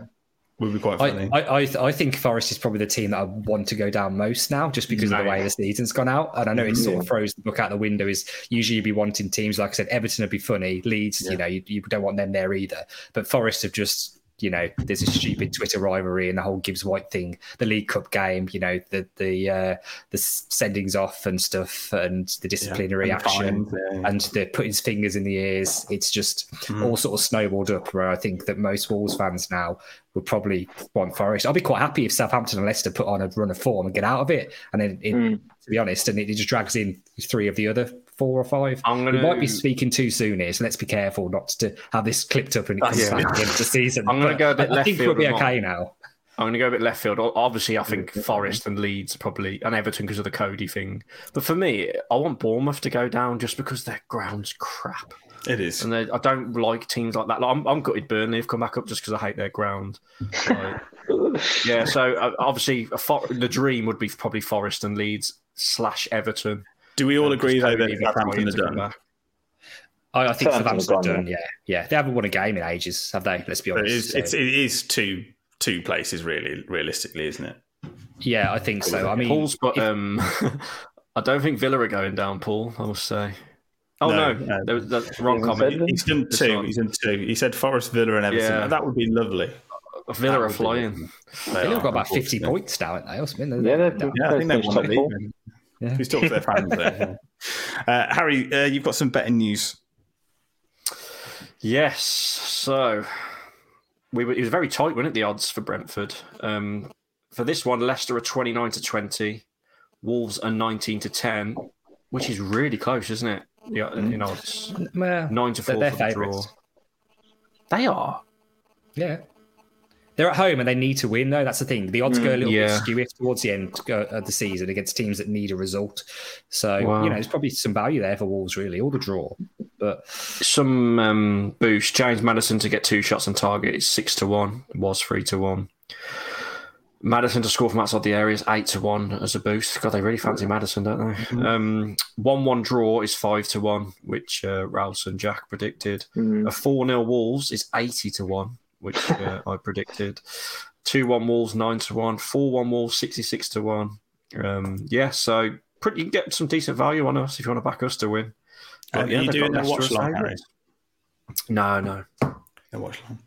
Would be quite funny. I, I, I, think Forest is probably the team that I want to go down most now, just because of the way the season's gone out. And I know it sort of mm. throws the book out the window. Is usually you'd be wanting teams like I said, Everton would be funny. Leeds, you know, you, you don't want them there either. But Forest have just, you know, there's a stupid Twitter rivalry and the whole Gibbs White thing, the League Cup game, you know, the the uh, the sendings off and stuff, and the disciplinary and the action, fines, yeah. and the putting his fingers in the ears. It's just all sort of snowballed up. Where I think that most Wolves fans now would probably want Forest. I'll be quite happy if Southampton and Leicester put on a run of form and get out of it. And then, it, to be honest, and it just drags in three of the other four or five. I'm We gonna- might be speaking too soon here, so let's be careful not to have this clipped up and it comes Yeah. back at the end of the season. <laughs> I'm gonna go a bit I, I think field we'll be okay mine. now. I'm going to go a bit left field. Obviously, I think Forest and Leeds probably, and Everton because of the Coady thing. But for me, I want Bournemouth to go down just because their ground's crap. It is. And I don't like teams like that. Like, I'm, I'm gutted Burnley have come back up just because I hate their ground. Like, yeah, so uh, obviously a For- the dream would be probably Forest and Leeds slash Everton. Do we all Uh, agree though that Coady Southampton are done? back. I, I think Southampton's Southampton are done. Yeah, yeah. They haven't won a game in ages, have they? Let's be honest. is, So- it's, it is two two places really, realistically, isn't it? yeah, I think so. I mean, Paul's got. if- Um, <laughs> I don't think Villa are going down, Paul. I must say. Oh No, no, no. there was that's wrong Hasn't comment. said? He's done This two. one. He's done two. He said Forest, Villa, and Everton. Yeah. That would be lovely. Villa That are would be flying. They they've are, got about 50 points now, haven't they? Or something? Yeah, they're, Yeah, I think they finished won the four. League. Who's talking to their <laughs> fans there? Uh, Harry, uh, you've got some betting news. Yes. So we were, it was very tight, wasn't it? The odds for Brentford. Um, for this one, Leicester are twenty nine to twenty, Wolves are nineteen to ten, which is really close, isn't it? The in odds Well, nine to four they're for the draw. favourites. They are. Yeah. They're at home and they need to win, though. That's the thing. The odds go a little yeah. bit skew towards the end uh, of the season against teams that need a result. So, Wow. you know, there's probably some value there for Wolves, really, or the draw. But Some um, boost. James Maddison to get two shots on target is six to one. It was three to one. Maddison to score from outside the area is eight to one as a boost. God, they really fancy Maddison, don't they? Um, one-one draw is five to one, which uh, Rouse and Jack predicted. A four-nil Wolves is eighty to one, which uh, I predicted. Two-one Wolves nine to one. Four-one Wolves sixty-six to one. Um, yeah, so pretty, you can get some decent value on us if you want to back us to win. Uh, But, yeah, are you doing a watch as along, Harry? No, no. A watch along.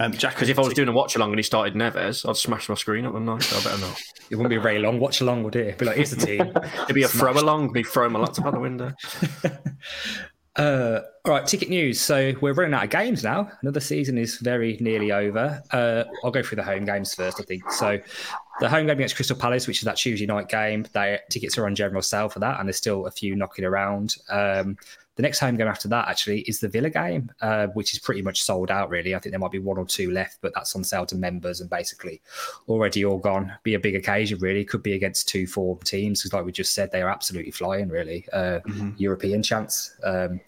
Um, Jack, Because if I was doing a watch along and he started Neves, I'd smash my screen up, wouldn't I? So I better not. it wouldn't be a very long. Watch along, would it? It'd be like, here's the team. <laughs> It'd be a throw along, me throwing my laptop out the window. <laughs> Uh, all right, ticket news. So we're running out of games now. Another season is very nearly over. Uh, I'll go through the home games first, I think. So the home game against Crystal Palace, which is that Tuesday night game, they tickets are on general sale for that, and there's still a few knocking around. Um, the next home game after that actually is the Villa game, uh, which is pretty much sold out. Really, I think there might be one or two left, but that's on sale to members and basically already all gone. Be a big occasion, really. Could be against two form teams because, like we just said, they are absolutely flying. Really, uh, Mm-hmm. European chance. Um,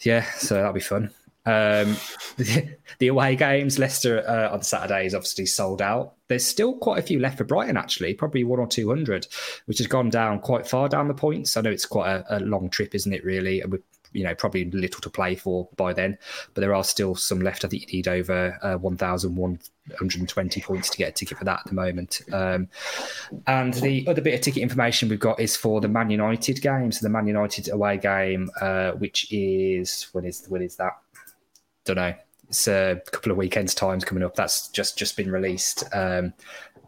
yeah, so that'll be fun. Um, the, <laughs> the away games, Leicester uh, on Saturday is obviously sold out. There's still quite a few left for Brighton, actually, probably one or two hundred, which has gone down quite far down the points. I know it's quite a, a long trip, isn't it? Really, and with you know probably little to play for by then, but there are still some left. I think you need over uh, one thousand one hundred and twenty points to get a ticket for that at the moment. Um, and the other bit of ticket information we've got is for the Man United game. So the Man United away game, uh, which is when is when is that? Don't know. It's a couple of weekends times coming up. That's just just been released. Um,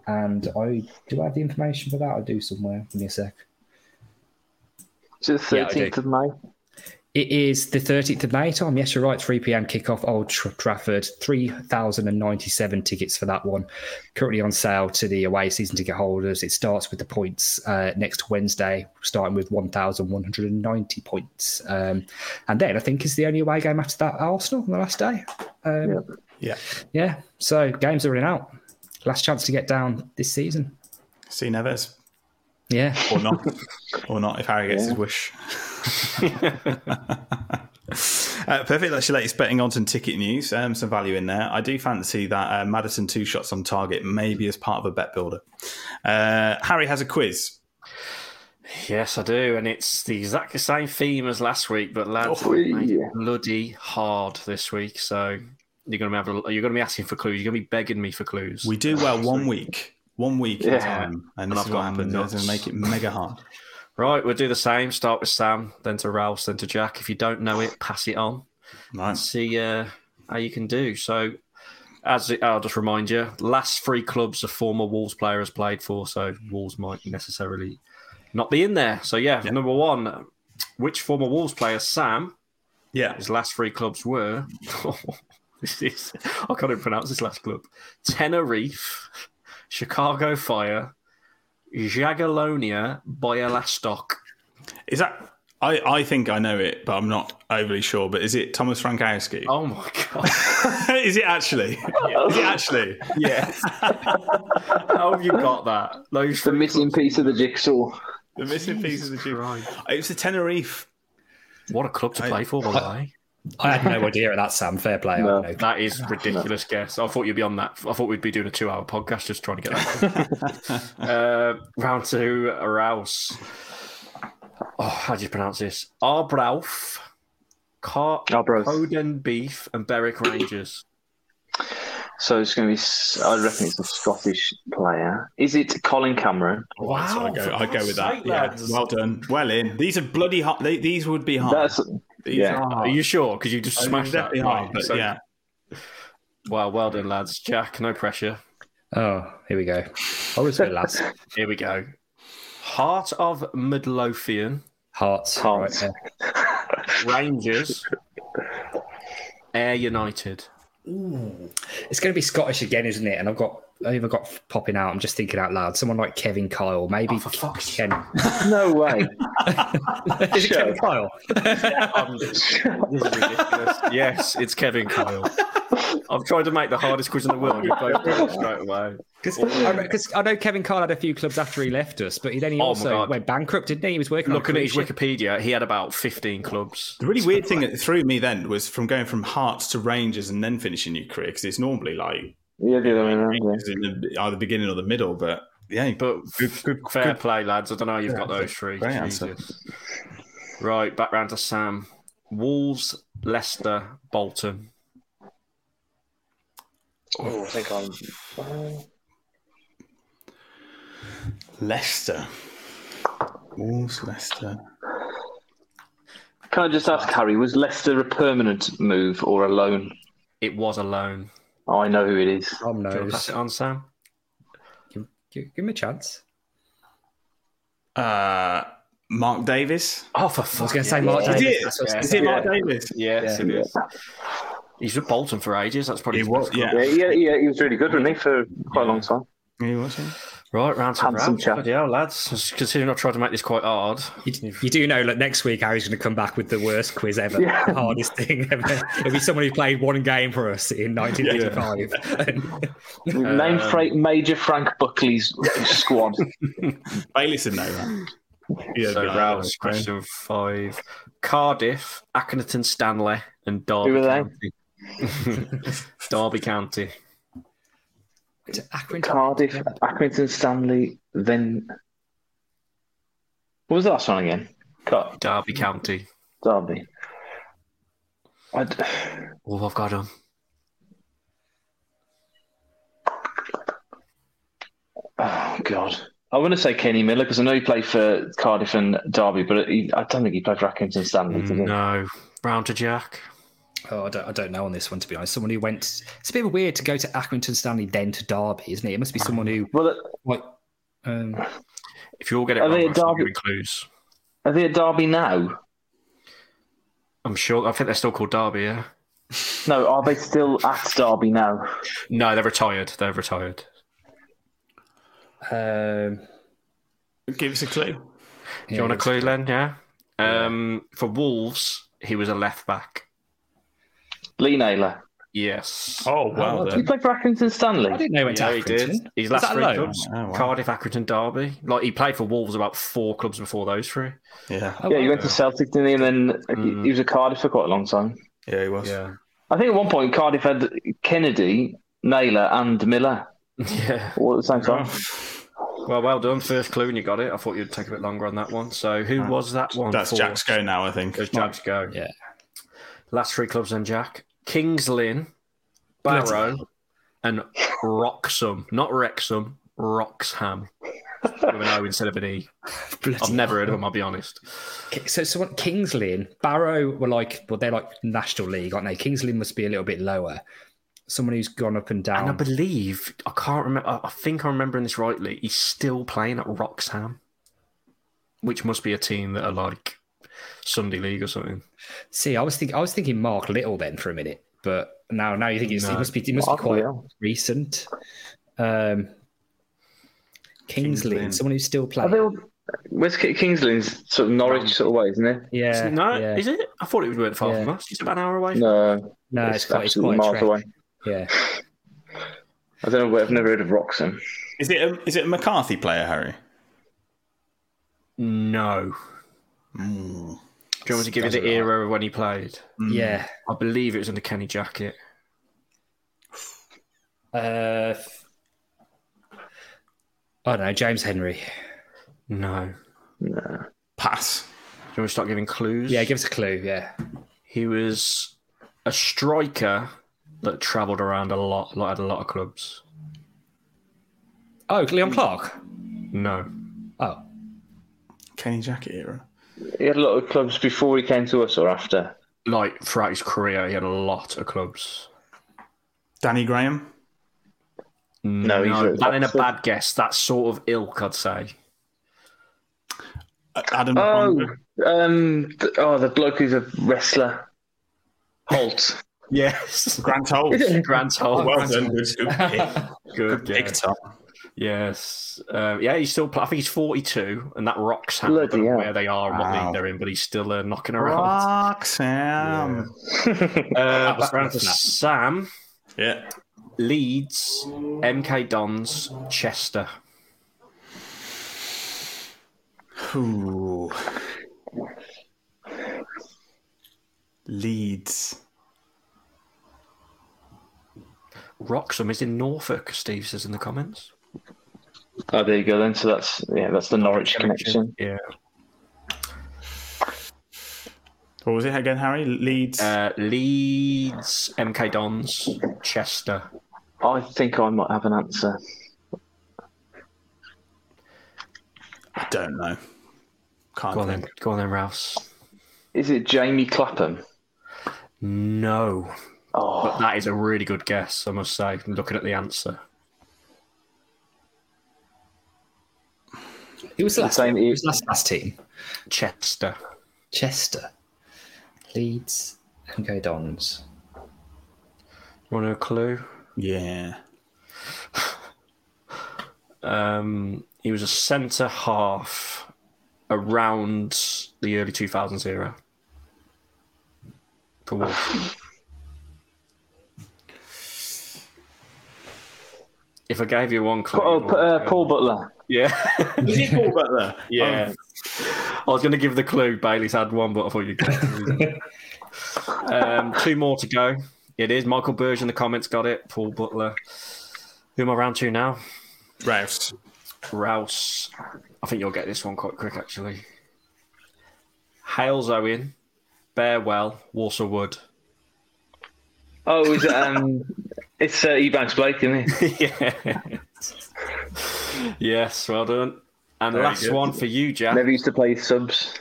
and I do I have the information for that. I do somewhere. Give me a sec. Is it the Yeah, 13th of May? It is the 13th of May, Tom. Yes, you're right. 3 p.m. kickoff, Old Tra- Trafford. 3,097 tickets for that one. Currently on sale to the away season ticket holders. It starts with the points uh, next Wednesday, starting with 1,190 points. Um, and then I think is the only away game after that Arsenal on the last day. Um, Yeah. yeah. So games are running out. Last chance to get down this season. See you, Neves. Yeah. Or not. or not if Harry gets his wish. <laughs> Uh, perfect. That's your latest betting odds and ticket news. Um, some value in there. I do fancy that uh, Maddison two shots on target, maybe as part of a bet builder. Uh, Harry has a quiz. Yes, I do, and it's the exact same theme as last week, but lads, Oh, I've made it bloody hard this week. So you're going to have a, you're going to be asking for clues. You're going to be begging me for clues. We do well one week, one week at Yeah. a time, and, And I've is what gone happens. Nuts. going to make it mega hard. Right, we'll do the same. Start with Sam, then to Rouse, then to Jack. If you don't know it, pass it on. Right. See uh, how you can do. So, as it, I'll just remind you, last three clubs a former Wolves player has played for, so Wolves might necessarily not be in there. So, yeah, number one, which former Wolves player, Sam, yeah, his last three clubs were. <laughs> this is I can't even pronounce this last club. Tenerife, Chicago Fire, Jagiellonia, Bialystok. Is that? I, I think I know it, but I'm not overly sure. But is it Thomas Frankowski? <laughs> Oh my god! <laughs> is it actually? Is it actually? <laughs> Yes. How have you got that? Those the missing piece of the jigsaw. The missing piece of the jigsaw. It was the Tenerife. What a club to play for, by the way. I had no idea of that, Sam. Fair play. I know. That is <laughs> ridiculous guess. I thought you'd be on that. I thought we'd be doing a two-hour podcast just trying to get that. <laughs> uh, round two, Rouse. Oh, how do you pronounce this? Arbrauf, Car- Arbroath. Cowdenbeath, and Berwick Rangers. So it's going to be, I reckon it's a Scottish player. Is it Colin Cameron? Wow, So I go, I go with that. Yeah, well done. Well in. These are bloody hot. They, these would be hard. That's, These yeah. are Are you sure? Because you just Uh, smashed that. definitely hard, Right, but so- yeah. Well, well done, lads. Jack, no pressure. Oh, here we go. Always go lads. <laughs> Here we go. Heart of Midlothian, Hearts. Hearts. Right. <laughs> Rangers, Ayr United. Ooh. It's going to be Scottish again, isn't it? And I've got, I've even got popping out. I'm just thinking out loud. Someone like Kevin Kyle, maybe. Oh, for fuck's Ken. <laughs> No way. <laughs> Is it Kevin Kyle? Um, this is ridiculous. Yes, it's Kevin Kyle. I've tried to make the hardest quiz in the world. You both it straight away. Because I, know Kevin Kyle had a few clubs after he left us, but then he Oh also went bankrupt, didn't he? He was working Looking on at his. Wikipedia, he had about 15 clubs. The really weird thing that threw me then was from going from Hearts to Rangers and then finishing your career because it's normally like Yeah, the other way around, yeah. In the, either beginning or the middle. But yeah, But good, good, fair good. play, lads. I don't know how you've got those three. Great answer. Right, back round to Sam. Wolves, Leicester, Bolton. Oh, I think I'm. Leicester. Wolves, Leicester. Can I just ask, Harry, was Leicester a permanent move or a loan? It was a loan. Oh, I know who it is. Tom Do you want to knows. pass it on, Sam? Give, give, give him a chance. Uh, Mark Davies. Oh, for I was fuck going to say Mark Is Davies. it? That's what I was Is it thinking. Mark Davies? Yes, Yeah. it is. He's with Bolton for ages. That's probably He was, yeah. Yeah, yeah, yeah, he was really good, wasn't he, for quite a long time. He was, yeah. Right, round to Handsome round. chap. Yeah, lads. Considering I tried to make this quite hard. You, you do know that next week Harry's going to come back with the worst quiz ever, <laughs> Yeah. the hardest thing ever. It'll be someone who played one game for us in 1985. <laughs> Name um, Fra- Major Frank Buckley's squad. Bayliss would know that. Yeah, So yeah, Rouse, question five. Cardiff, Accrington Stanley, and Derby Who are they? County. <laughs> Derby County. Accrington. Cardiff, Accrington, Stanley, then. What was the last one again? Car- Derby County. Derby. I'd... Oh, I've got them. Oh, God. I want to say Kenny Miller because I know he played for Cardiff and Derby, but he, I don't think he played for Accrington Stanley. Did he? No. Round to Jack. Oh, I don't, I don't know on this one, to be honest. Someone who went. It's a bit weird to go to Accrington Stanley, then to Derby, isn't it? It must be someone who. Well, Like, um, If you all get it Are wrong, they I'll at start Derby? giving clues. are they at Derby now? I'm sure. I think they're still called Derby, yeah? No, are they still at Derby now? No, they're retired. They're retired. um, Give us a clue. Do you want a clue, Len? Yeah. Um, for Wolves, he was a left back. Lee Naylor. Yes. Oh, well He then. played for Accrington Stanley. I didn't know he went to Yeah, he did. Accrington. His last that three loan? clubs: Oh, wow. Cardiff, Accrington, Derby. Like he played for Wolves about four clubs before those three. Yeah. Oh, Yeah, he went to Celtic, didn't he? And then he- Mm. he was at Cardiff for quite a long time. Yeah, he was. Yeah. I think at one point Cardiff had Kennedy, Naylor, and Miller <laughs> Yeah. all at the same time. Well, well done. First clue, and you got it. I thought you'd take a bit longer on that one. So, who was that one? That's for? Jack's go now, I think. Goes Jack's go. Yeah. Last three clubs then, Jack. Kings Lynn, Barrow, and Wroxham. Not Wrexham, Wroxham. With an O instead of an E. <laughs> I've never heard of them, I'll be honest. So, so what, Kings Lynn, Barrow were like, well, they're like National League, aren't they? Kings Lynn must be a little bit lower. Someone who's gone up and down. And I believe, I can't remember, I- think I'm remembering this rightly, he's still playing at Wroxham, which must be a team that are like Sunday League or something. See, I was thinking, I was thinking Mark Little then for a minute, but now, now you think it's, No. it must be, it must Mark be quite Little. recent. Um, Kings Kings Lynn, Lynn. someone who's still Are playing. they all, where's Ki- Kings Lynn's sort of Norwich sort of way, isn't it? yeah, no, yeah. is it? I thought it was went far Yeah. from us. It's about an hour away. No, No, it's, quite, it's absolutely quite a miles trek. away. Yeah. <laughs> I don't know. I've never heard of Wroxham. Is it a, is it a McCarthy player, Harry? No. Do you want me to give you the era of when he played? Yeah. I believe it was under Kenny Jackett. Uh, f- I don't know, James Henry. No. No. Pass. Do you want me to start giving clues? Yeah, give us a clue. Yeah. He was a striker that travelled around a lot, like, had a lot of clubs. Oh, Leon Clarke. No. Oh, Kenny Jackett era. He had a lot of clubs before he came to us or after. Like, throughout his career, he had a lot of clubs. Danny Graham. No, he's no at that ain't a bad guess. That sort of ilk, I'd say. Adam. Oh, Bonder. um, oh, the bloke who's a wrestler, Holt. <laughs> Yes. Grant Holt. <laughs> Grant Holt. well done. Good, <laughs> good pick. Good, Big yeah. Time. Yes. Um, yeah, he's still. I think he's 42, and that rocks him. I Bloody hell. where they are and what Wow. league they're in, but he's still uh, knocking around. Wroxham. <laughs> Uh, was round to Sam. Yeah. Leeds, MK Dons, Chester. Ooh. Leeds. Wroxham is in Norfolk, Steve says in the comments. Oh, there you go then. So that's yeah, that's the Norwich connection. Yeah. What was it again, Harry? Leeds. Uh, Leeds, MK Dons, Chester. I think I might have an answer. I don't know. Can't Go on think. then. Go on then, Rouse. Is it Jamie Clapham? No. Oh, But that is a really good guess, I must say, looking at the answer. Who was the The last? same- Who was last, last team? Chester. Chester, Leeds, and Go Dons. Want a clue? Yeah. Um, he was a centre half around the early 2000s era. For Wolves. if I gave you one clue. Oh, uh, Paul Butler. Yeah. <laughs> Is it Paul Butler? Yeah. I was going to give the clue. Bailey's had one, but I thought you <laughs> um, Two more to go. It is Michael Burge in the comments got it. Paul Butler. Who am I round to now? Rouse. Rouse. I think you'll get this one quite quick, actually. Halesowen, Bearwell, Walsall Wood. Oh, is it, um, it's uh, Ebanks Blake, isn't it? <laughs> yeah. Yes, well done. And Very last good. one for you, Jack. Never used to play subs.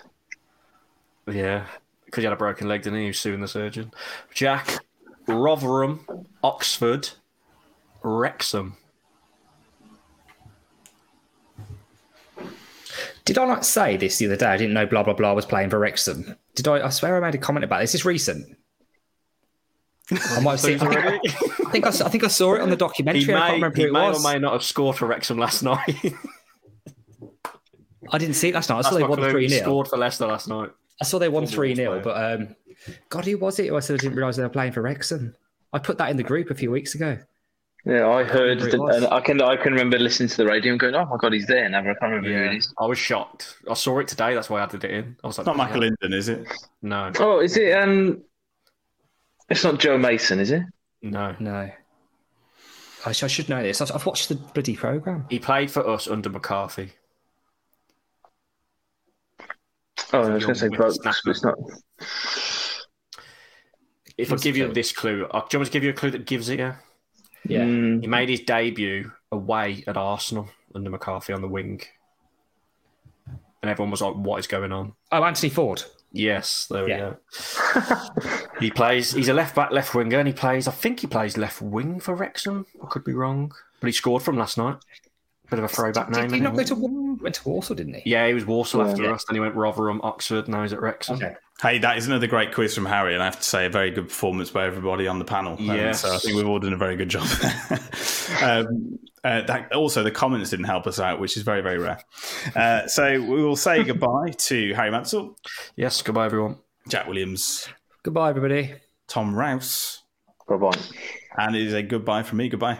Yeah, because he had a broken leg, didn't he? He was suing the surgeon. Jack, Rotherham, Oxford, Wrexham. Did I not say this the other day? I didn't know blah blah blah was playing for Wrexham. Did I? I swear I made a comment about this. Is this recent? <laughs> I might have seen. <laughs> I think, I think I, s- I think I saw it on the documentary. He I can't remember he who it may was. or may not have scored for Wrexham last night. <laughs> I didn't see it last night. I saw That's they won three He 0 scored for Leicester last night. I saw they won three Wolves 0 but um, God, who was it? I said I didn't realise they were playing for Wrexham. I put that in the group a few weeks ago. Yeah, I heard remember it and I can I can remember listening to the radio and going, "Oh my god, he's there!" Never, I can't remember who it is. I was shocked. I saw it today. That's why I added it in. I was like, It's not Michael yeah. Linden, is it? No, Oh, is it? Um, it's not Joe Mason, is it? No. No, I, sh- I should know this. I've, I've watched the bloody program. He played for us under McCarthy. Oh, I was going to say, Young but it's not. If I give you this clue, uh, do you want to give you a clue that gives it you? Yeah. Mm, He made his debut away at Arsenal under McCarthy on the wing. And everyone was like, what is going on? Oh, Anthony Forde. Yes, there we Yeah. go. he plays, he's a left back, left winger, and he plays, I think he plays left wing for Wrexham. I could be wrong. But he scored from last night. Bit of a throwback name. Did he not go to went to Walsall? Didn't he? Yeah, he was Walsall Yeah. after Yeah. us. Then he went Rotherham, Oxford. Now he's at Wrexham. Okay. Hey, that is another great quiz from Harry, and I have to say, a very good performance by everybody on the panel. Um, so I think we've all done a very good job. <laughs> um, uh, that, also, the comments didn't help us out, which is very, very rare. Uh, so we will say <laughs> goodbye to Harry Mansell, Yes, goodbye, everyone. Jack Williams, Goodbye, everybody. Tom Rouse, bye bye. and it is a goodbye from me. Goodbye.